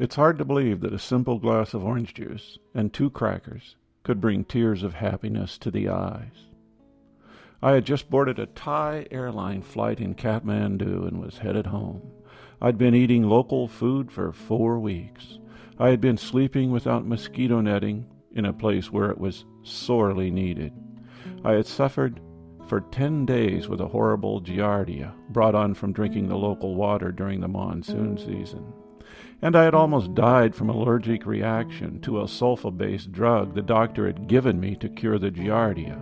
It's hard to believe that a simple glass of orange juice and two crackers could bring tears of happiness to the eyes. I had just boarded a Thai airline flight in Kathmandu and was headed home. I'd been eating local food for four weeks. I had been sleeping without mosquito netting in a place where it was sorely needed. I had suffered for ten days with a horrible giardia brought on from drinking the local water during the monsoon season. And I had almost died from allergic reaction to a sulfa based drug the doctor had given me to cure the giardia.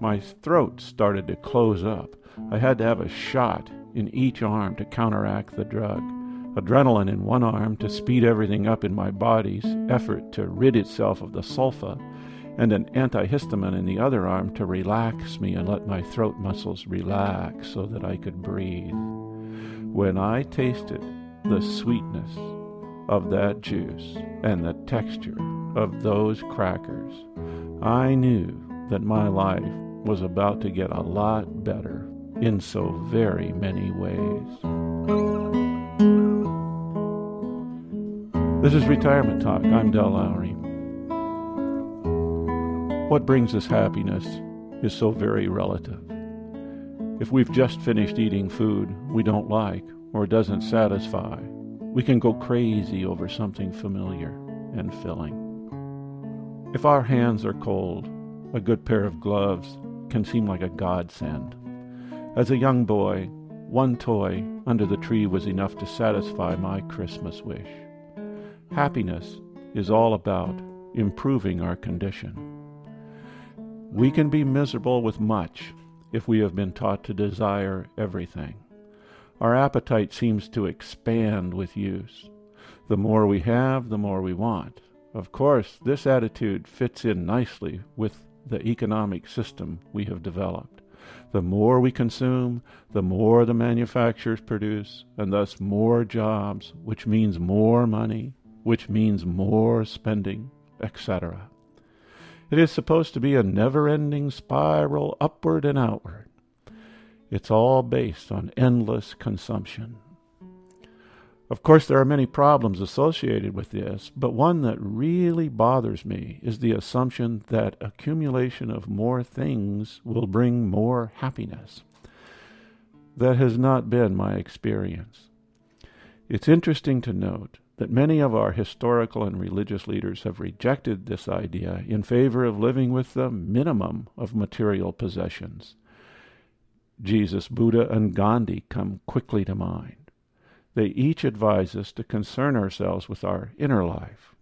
My throat started to close up. I had to have a shot in each arm to counteract the drug. Adrenaline in one arm to speed everything up in my body's effort to rid itself of the sulfa, and an antihistamine in the other arm to relax me and let my throat muscles relax so that I could breathe. When I tasted the sweetness of that juice and the texture of those crackers, I knew that my life was about to get a lot better in so very many ways. This is Retirement Talk. I'm Del Lowry. What brings us happiness is so very relative. If we've just finished eating food we don't like or doesn't satisfy, we can go crazy over something familiar and filling. If our hands are cold, a good pair of gloves can seem like a godsend. As a young boy, one toy under the tree was enough to satisfy my Christmas wish. Happiness is all about improving our condition. We can be miserable with much if we have been taught to desire everything. Our appetite seems to expand with use. The more we have, the more we want. Of course, this attitude fits in nicely with the economic system we have developed. The more we consume, the more the manufacturers produce, and thus more jobs, which means more money, which means more spending, etc. It is supposed to be a never ending spiral upward and outward. It's all based on endless consumption. Of course, there are many problems associated with this, but one that really bothers me is the assumption that accumulation of more things will bring more happiness. That has not been my experience. It's interesting to note that many of our historical and religious leaders have rejected this idea in favor of living with the minimum of material possessions. Jesus, Buddha, and Gandhi come quickly to mind. They each advise us to concern ourselves with our inner life.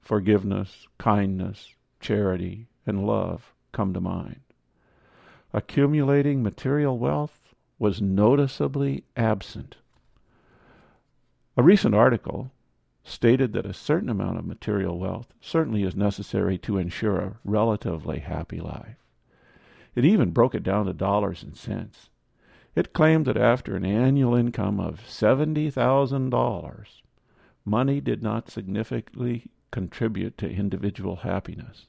Forgiveness, kindness, charity, and love come to mind. Accumulating material wealth was noticeably absent. A recent article stated that a certain amount of material wealth certainly is necessary to ensure a relatively happy life. It even broke it down to dollars and cents. It claimed that after an annual income of $70,000, money did not significantly contribute to individual happiness.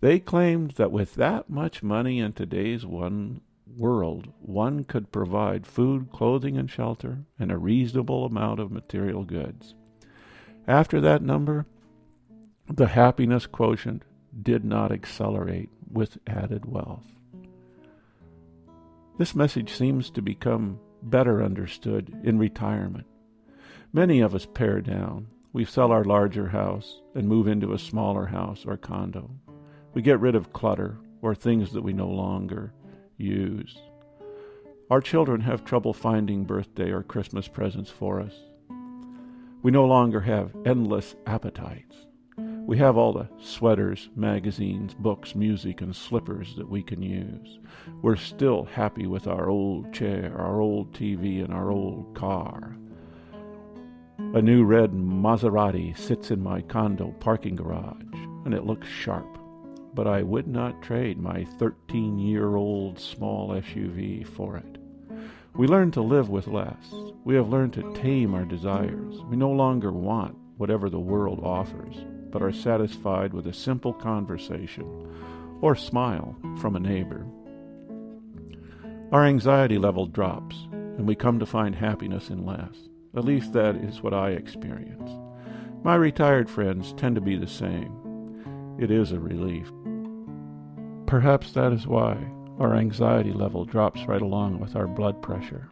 They claimed that with that much money in today's one world, one could provide food, clothing, and shelter, and a reasonable amount of material goods. After that number, the happiness quotient did not accelerate with added wealth. This message seems to become better understood in retirement. Many of us pare down. We sell our larger house and move into a smaller house or condo. We get rid of clutter or things that we no longer use. Our children have trouble finding birthday or Christmas presents for us. We no longer have endless appetites. We have all the sweaters, magazines, books, music, and slippers that we can use. We're still happy with our old chair, our old TV, and our old car. A new red Maserati sits in my condo parking garage, and it looks sharp. But I would not trade my 13 year old small SUV for it. We learn to live with less. We have learned to tame our desires. We no longer want whatever the world offers but are satisfied with a simple conversation or smile from a neighbor. Our anxiety level drops, and we come to find happiness in less. At least that is what I experience. My retired friends tend to be the same. It is a relief. Perhaps that is why our anxiety level drops right along with our blood pressure.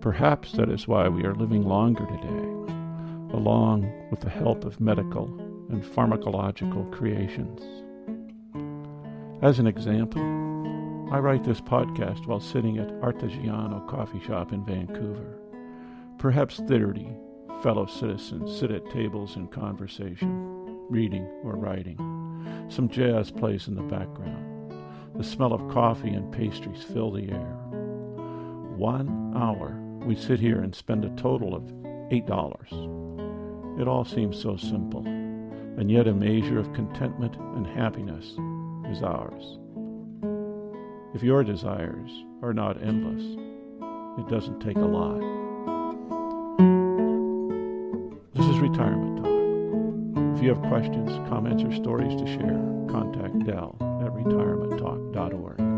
Perhaps that is why we are living longer today, along with the help of medical and pharmacological creations. As an example, I write this podcast while sitting at Artigiano Coffee Shop in Vancouver. Perhaps 30 fellow citizens sit at tables in conversation, reading or writing. Some jazz plays in the background. The smell of coffee and pastries fill the air. One hour, we sit here and spend a total of $8. It all seems so simple, and yet a measure of contentment and happiness is ours. If your desires are not endless, it doesn't take a lot. This is Retirement Talk. If you have questions, comments, or stories to share, contact Dell at retirementtalk.org.